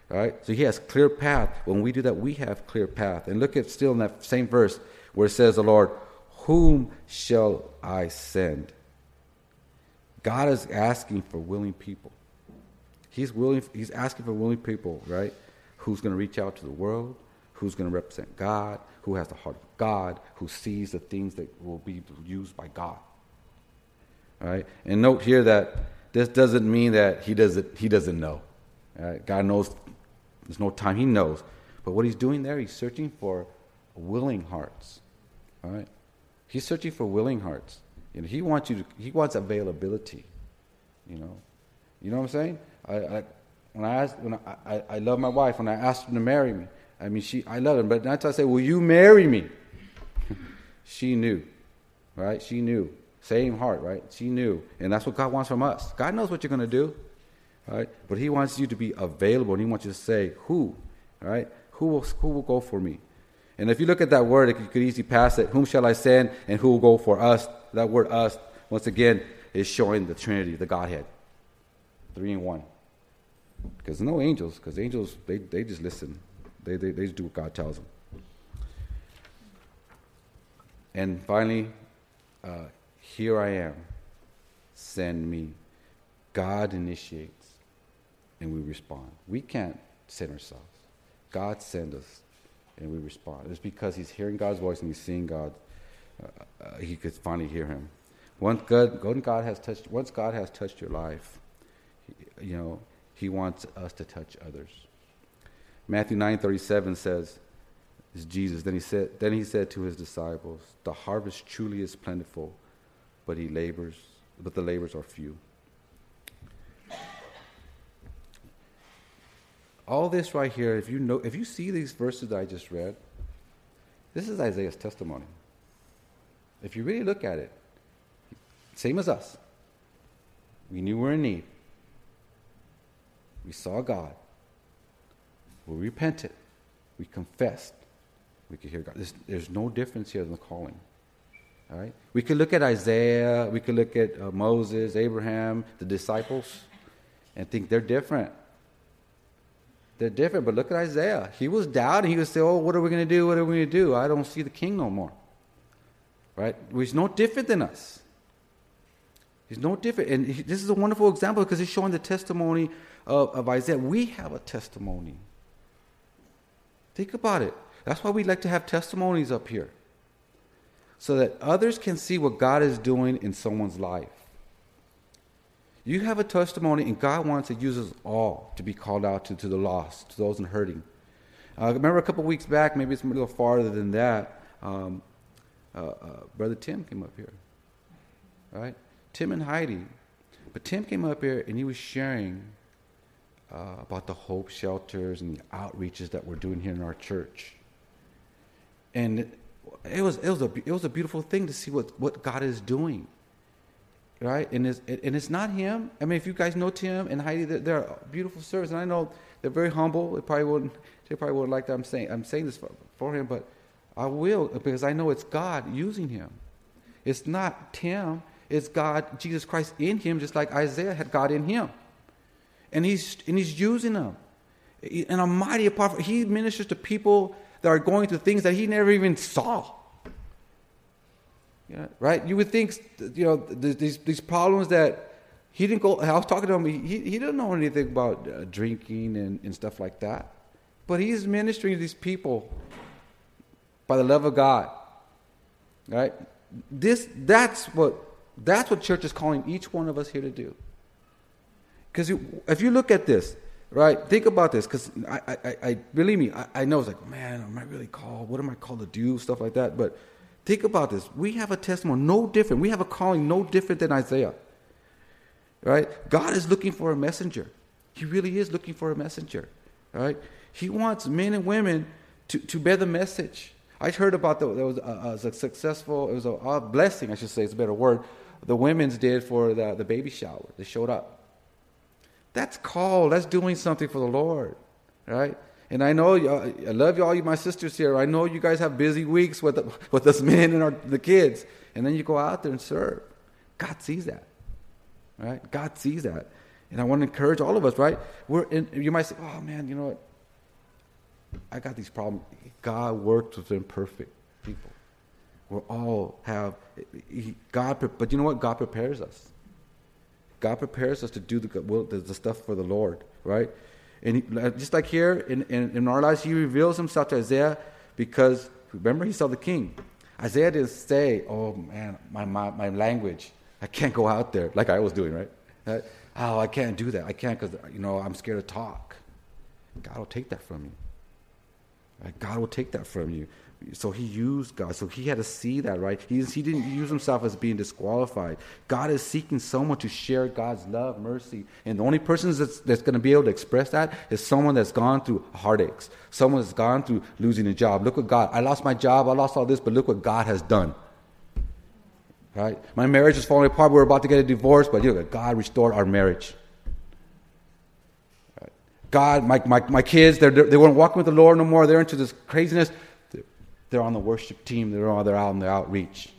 Speaker 1: Right? So he has clear path. When we do that, we have clear path. And look at still in that same verse where it says the Lord, Whom shall I send? God is asking for willing people. He's willing, he's asking for willing people, right? Who's going to reach out to the world, who's going to represent God, who has the heart of God, who sees the things that will be used by God. All right? And note here that this doesn't mean that he doesn't, he doesn't know. Right? God knows there's no time, he knows. But what he's doing there, he's searching for willing hearts. All right? He's searching for willing hearts. You know, he wants you to, he wants availability. You know, you know what I'm saying? I, I when I asked, when I, I, I love my wife, when I asked her to marry me, I mean, she, I love her, but not to say, will you marry me? she knew, right? She knew. Same heart, right? She knew. And that's what God wants from us. God knows what you're going to do, right? But He wants you to be available, and He wants you to say, who, right? Who will, who will go for me? And if you look at that word, you could easily pass it. Whom shall I send, and who will go for us? That word us, once again, is showing the Trinity, the Godhead. Three in one. Because no angels, because angels, they, they just listen. They, they, they just do what God tells them. And finally, uh, here I am. Send me. God initiates, and we respond. We can't send ourselves. God sends us, and we respond. It's because He's hearing God's voice and He's seeing God. Uh, he could finally hear Him. Once God, God has touched, once God has touched your life, you know, He wants us to touch others. Matthew 9:37 says, is Jesus. Then he said then he said to his disciples, "The harvest truly is plentiful, but he labors, but the labors are few." all this right here, if you know, if you see these verses that I just read, this is Isaiah's testimony. If you really look at it, same as us. We knew we were in need. We saw God. We repented. We confessed. We could hear God. There's, there's no difference here in the calling. All right? We could look at Isaiah, we could look at uh, Moses, Abraham, the disciples, and think they're different. They're different, but look at Isaiah. He was doubting. He would say, Oh, what are we going to do? What are we going to do? I don't see the king no more. Right? He's no different than us. He's no different. And he, this is a wonderful example because he's showing the testimony of, of Isaiah. We have a testimony. Think about it. That's why we like to have testimonies up here so that others can see what God is doing in someone's life. You have a testimony, and God wants to use us all to be called out to, to the lost, to those in hurting. Uh, remember a couple weeks back, maybe it's a little farther than that, um, uh, uh, Brother Tim came up here. Right? Tim and Heidi. But Tim came up here and he was sharing uh, about the hope shelters and the outreaches that we're doing here in our church. And it was it was a it was a beautiful thing to see what what God is doing, right? And it's and it's not him. I mean, if you guys know Tim and Heidi, they're, they're beautiful service, and I know they're very humble. They probably wouldn't they probably wouldn't like that. I'm saying I'm saying this for, for him, but I will because I know it's God using him. It's not Tim. It's God, Jesus Christ in him, just like Isaiah had God in him, and he's and he's using them. And a mighty apart, he ministers to people that are going through things that he never even saw. Yeah, right? You would think, you know, these, these problems that he didn't go, I was talking to him, he, he didn't know anything about uh, drinking and, and stuff like that. But he's ministering to these people by the love of God. Right? This, that's what, that's what church is calling each one of us here to do. Because if you look at this, right? Think about this, because I, I, I, believe me, I, I know it's like, man, am I really called? What am I called to do? Stuff like that. But think about this. We have a testimony no different. We have a calling no different than Isaiah, right? God is looking for a messenger. He really is looking for a messenger, right? He wants men and women to, to bear the message. I heard about the, there was a, a successful, it was a, a blessing, I should say, it's a better word, the women's did for the, the baby shower. They showed up that's called. That's doing something for the Lord, right? And I know, I love you, all you, my sisters here. I know you guys have busy weeks with, the, with us men and our, the kids. And then you go out there and serve. God sees that, right? God sees that. And I want to encourage all of us, right? We're in, you might say, oh man, you know what? I got these problems. God works with imperfect people. We all have, God, but you know what? God prepares us. God prepares us to do the, the, the stuff for the Lord, right? And he, just like here in, in, in, our lives, he reveals himself to Isaiah because, remember, he saw the king. Isaiah didn't say, oh man, my, my, my language, I can't go out there like I was doing, right? Oh, I can't do that. I can't because, you know, I'm scared to talk. God will take that from you. Right? God will take that from you. So he used God. So he had to see that, right? He, he didn't use himself as being disqualified. God is seeking someone to share God's love, mercy. And the only person that's, that's going to be able to express that is someone that's gone through heartaches, someone that's gone through losing a job. Look what God, I lost my job, I lost all this, but look what God has done. Right? My marriage is falling apart. We're about to get a divorce, but know, God restored our marriage. God, my, my, my kids, they're, they weren't walking with the Lord no more. They're into this craziness. They're on the worship team, they're, on, they're out on the outreach.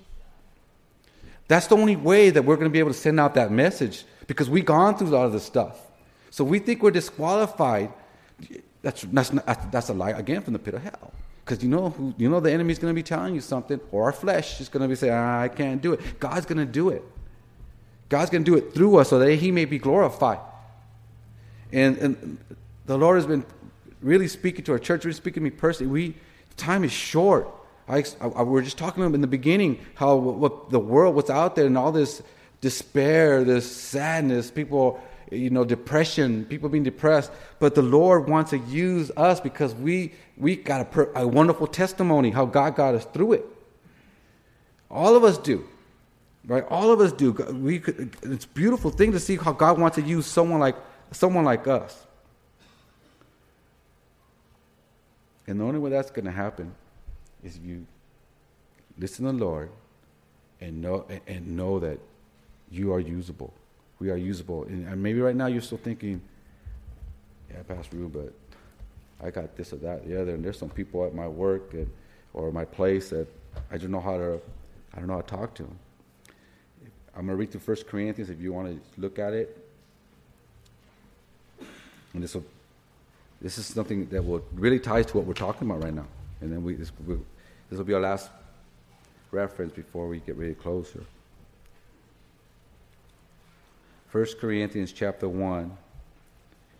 Speaker 1: That's the only way that we're going to be able to send out that message because we've gone through a lot of this stuff. So we think we're disqualified. That's, that's, not, that's a lie, again, from the pit of hell. Because you know, who, you know the enemy's going to be telling you something, or our flesh is going to be saying, ah, I can't do it. God's going to do it. God's going to do it through us so that he may be glorified. And, and the Lord has been really speaking to our church, really speaking to me personally. We, time is short. I, I, we were just talking about in the beginning how what the world, what's out there, and all this despair, this sadness, people, you know, depression, people being depressed. But the Lord wants to use us because we we got a, a wonderful testimony how God got us through it. All of us do, right? All of us do. We could, it's beautiful thing to see how God wants to use someone like someone like us. And the only way that's going to happen is if you listen to the Lord and know, and know that you are usable. We are usable. And maybe right now you're still thinking, yeah, Pastor Rue, but I got this or that, the other, and there's some people at my work and, or my place that I don't know how to, I don't know how to talk to. I'm going to read through First Corinthians if you want to look at it. And this will, this is something that will really ties to what we're talking about right now. And then we, this, will, will be our last reference before we get really closer. First Corinthians chapter 1.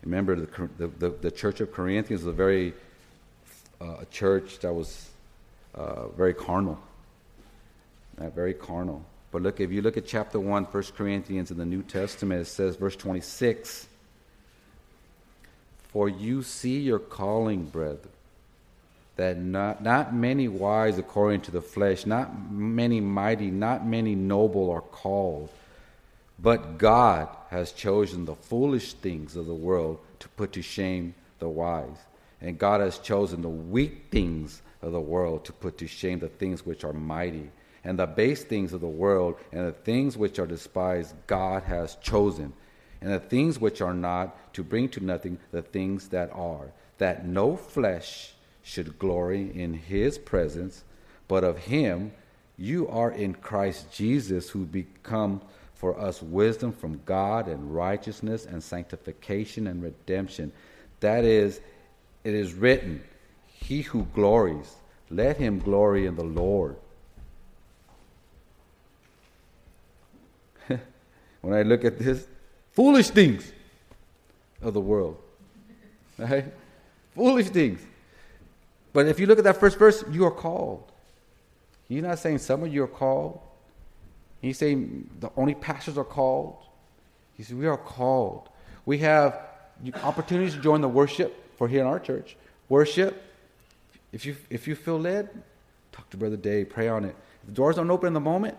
Speaker 1: Remember, the, the, the, the church of Corinthians was a very uh, a church that was uh, very carnal. Uh, very carnal. But look, if you look at chapter 1, 1 Corinthians in the New Testament, it says, verse 26 For you see your calling, brethren, that not, not many wise according to the flesh, not many mighty, not many noble are called. But God has chosen the foolish things of the world to put to shame the wise. And God has chosen the weak things of the world to put to shame the things which are mighty. And the base things of the world and the things which are despised, God has chosen. And the things which are not, to bring to nothing the things that are, that no flesh should glory in his presence, but of him you are in Christ Jesus, who become for us wisdom from God and righteousness and sanctification and redemption. That is, it is written, He who glories, let him glory in the Lord. when I look at this, foolish things of the world. Right? Foolish things. But if you look at that first verse, you are called. He's not saying some of you are called. He's saying the only pastors are called. He said, We are called. We have opportunities to join the worship for here in our church. Worship. If you, if you feel led, talk to Brother Dave, pray on it. If the doors don't open in the moment,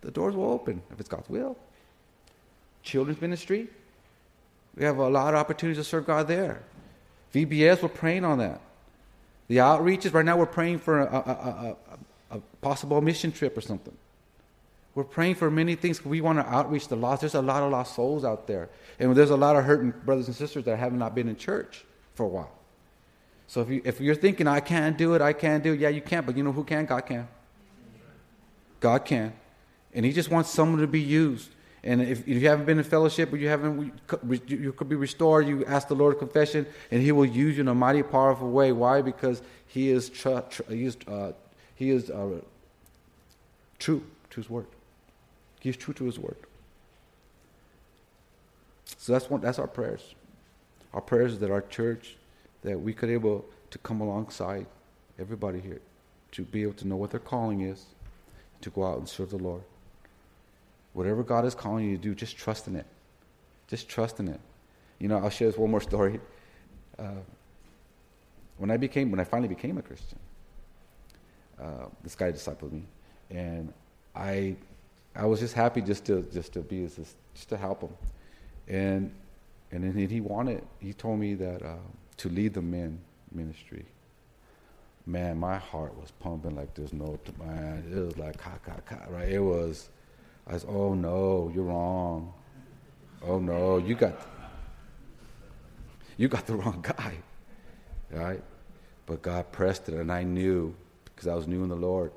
Speaker 1: the doors will open if it's God's will. Children's ministry. We have a lot of opportunities to serve God there. VBS, we're praying on that. The outreaches, right now we're praying for a, a, a, a possible mission trip or something. We're praying for many things. We want to outreach the lost. There's a lot of lost souls out there. And there's a lot of hurting brothers and sisters that have not been in church for a while. So if, you, if you're thinking, I can't do it, I can't do it, yeah, you can't, but you know who can? God can. God can. And He just wants someone to be used. And if, if you haven't been in fellowship or you haven't, you could be restored, you ask the Lord confession, and He will use you in a mighty, powerful way. Why? Because He is, tr- tr- he is, uh, he is uh, true to His word. He is true to his word. So that's one, that's our prayers. Our prayers is that our church, that we could able to come alongside everybody here, to be able to know what their calling is, to go out and serve the Lord. Whatever God is calling you to do, just trust in it. Just trust in it. You know, I'll share this one more story. Uh, when I became, when I finally became a Christian, uh, this guy discipled me, and I I was just happy just to just to be just, just to help him, and and then he wanted he told me that uh, to lead the men ministry. Man, my heart was pumping like there's no man. It was like ka ka ka right. It was. I was oh no, you're wrong. Oh no, you got you got the wrong guy, right? But God pressed it, and I knew because I was new in the Lord.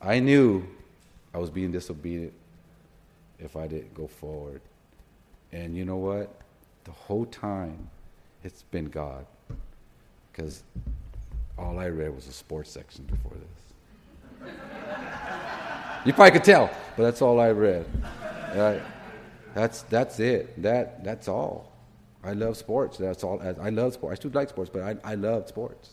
Speaker 1: I knew I was being disobedient if I didn't go forward. And you know what? The whole time, it's been God. Because all I read was a sports section before this. you probably could tell, but that's all I read. That's, that's it. That, that's all. I love sports. That's all. I love sports. I still like sports, but I, I love sports.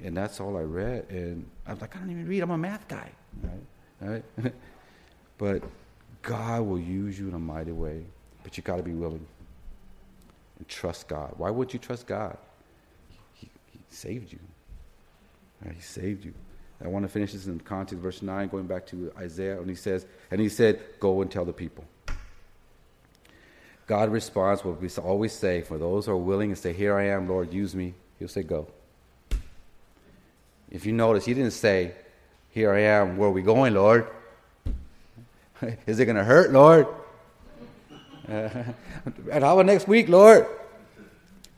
Speaker 1: And that's all I read. And I was like, I don't even read. I'm a math guy. Right? right? but God will use you in a mighty way, but you got to be willing and trust God. Why would you trust God? He, he saved you. He saved you. I want to finish this in context, verse 9, going back to Isaiah, and he says, and he said, Go and tell the people. God responds what we always say for those who are willing and say, Here I am, Lord, use me. He'll say, Go. If you notice, he didn't say, Here I am, where are we going, Lord? Is it going to hurt, Lord? And how about next week, Lord?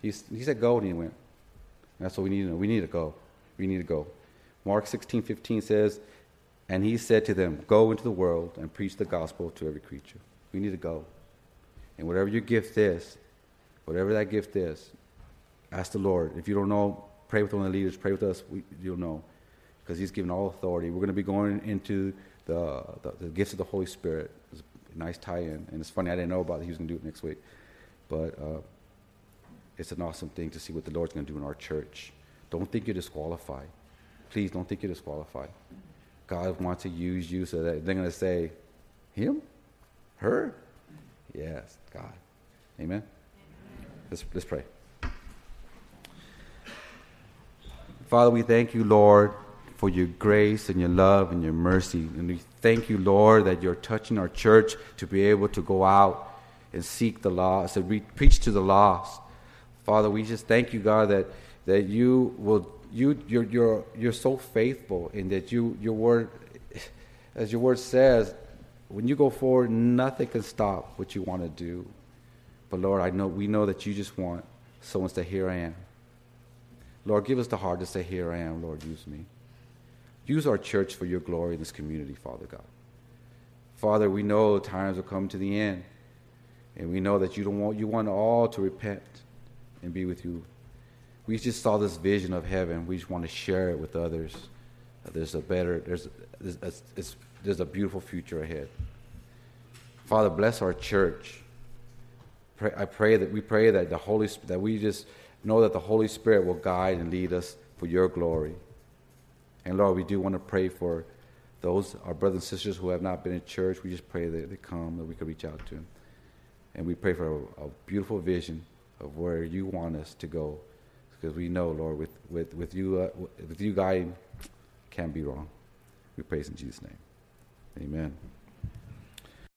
Speaker 1: He, he said, Go, and he went. That's what we need to know. We need to go. We need to go. Mark 16, 15 says, And he said to them, Go into the world and preach the gospel to every creature. We need to go. And whatever your gift is, whatever that gift is, ask the Lord. If you don't know, pray with one of the leaders, pray with us, we, you'll know. Because he's given all authority. We're going to be going into the, the, the gifts of the Holy Spirit. It's a nice tie in. And it's funny, I didn't know about it. He was going to do it next week. But uh, it's an awesome thing to see what the Lord's going to do in our church. Don't think you're disqualified. Please don't think you're disqualified. God wants to use you so that they're going to say, Him? Her? Yes, God. Amen? Let's, let's pray. Father, we thank you, Lord, for your grace and your love and your mercy. And we thank you, Lord, that you're touching our church to be able to go out and seek the lost, and re- preach to the lost. Father, we just thank you, God, that, that you will you you're, you're you're so faithful in that you your word as your word says when you go forward nothing can stop what you want to do. But lord i know we know that you just want someone to say here i am. Lord give us the heart to say here i am lord use me. Use our church for your glory in this community father god. Father we know times will come to the end and we know that you don't want you want all to repent and be with you we just saw this vision of heaven. We just want to share it with others. There's a better, there's, there's, there's a beautiful future ahead. Father, bless our church. Pray, I pray that we pray that the Holy that we just know that the Holy Spirit will guide and lead us for your glory. And Lord, we do want to pray for those our brothers and sisters who have not been in church. We just pray that they come, that we can reach out to them. And we pray for a, a beautiful vision of where you want us to go because we know, Lord, with, with, with, you, uh, with you guiding, can't be wrong. We praise in Jesus' name. Amen.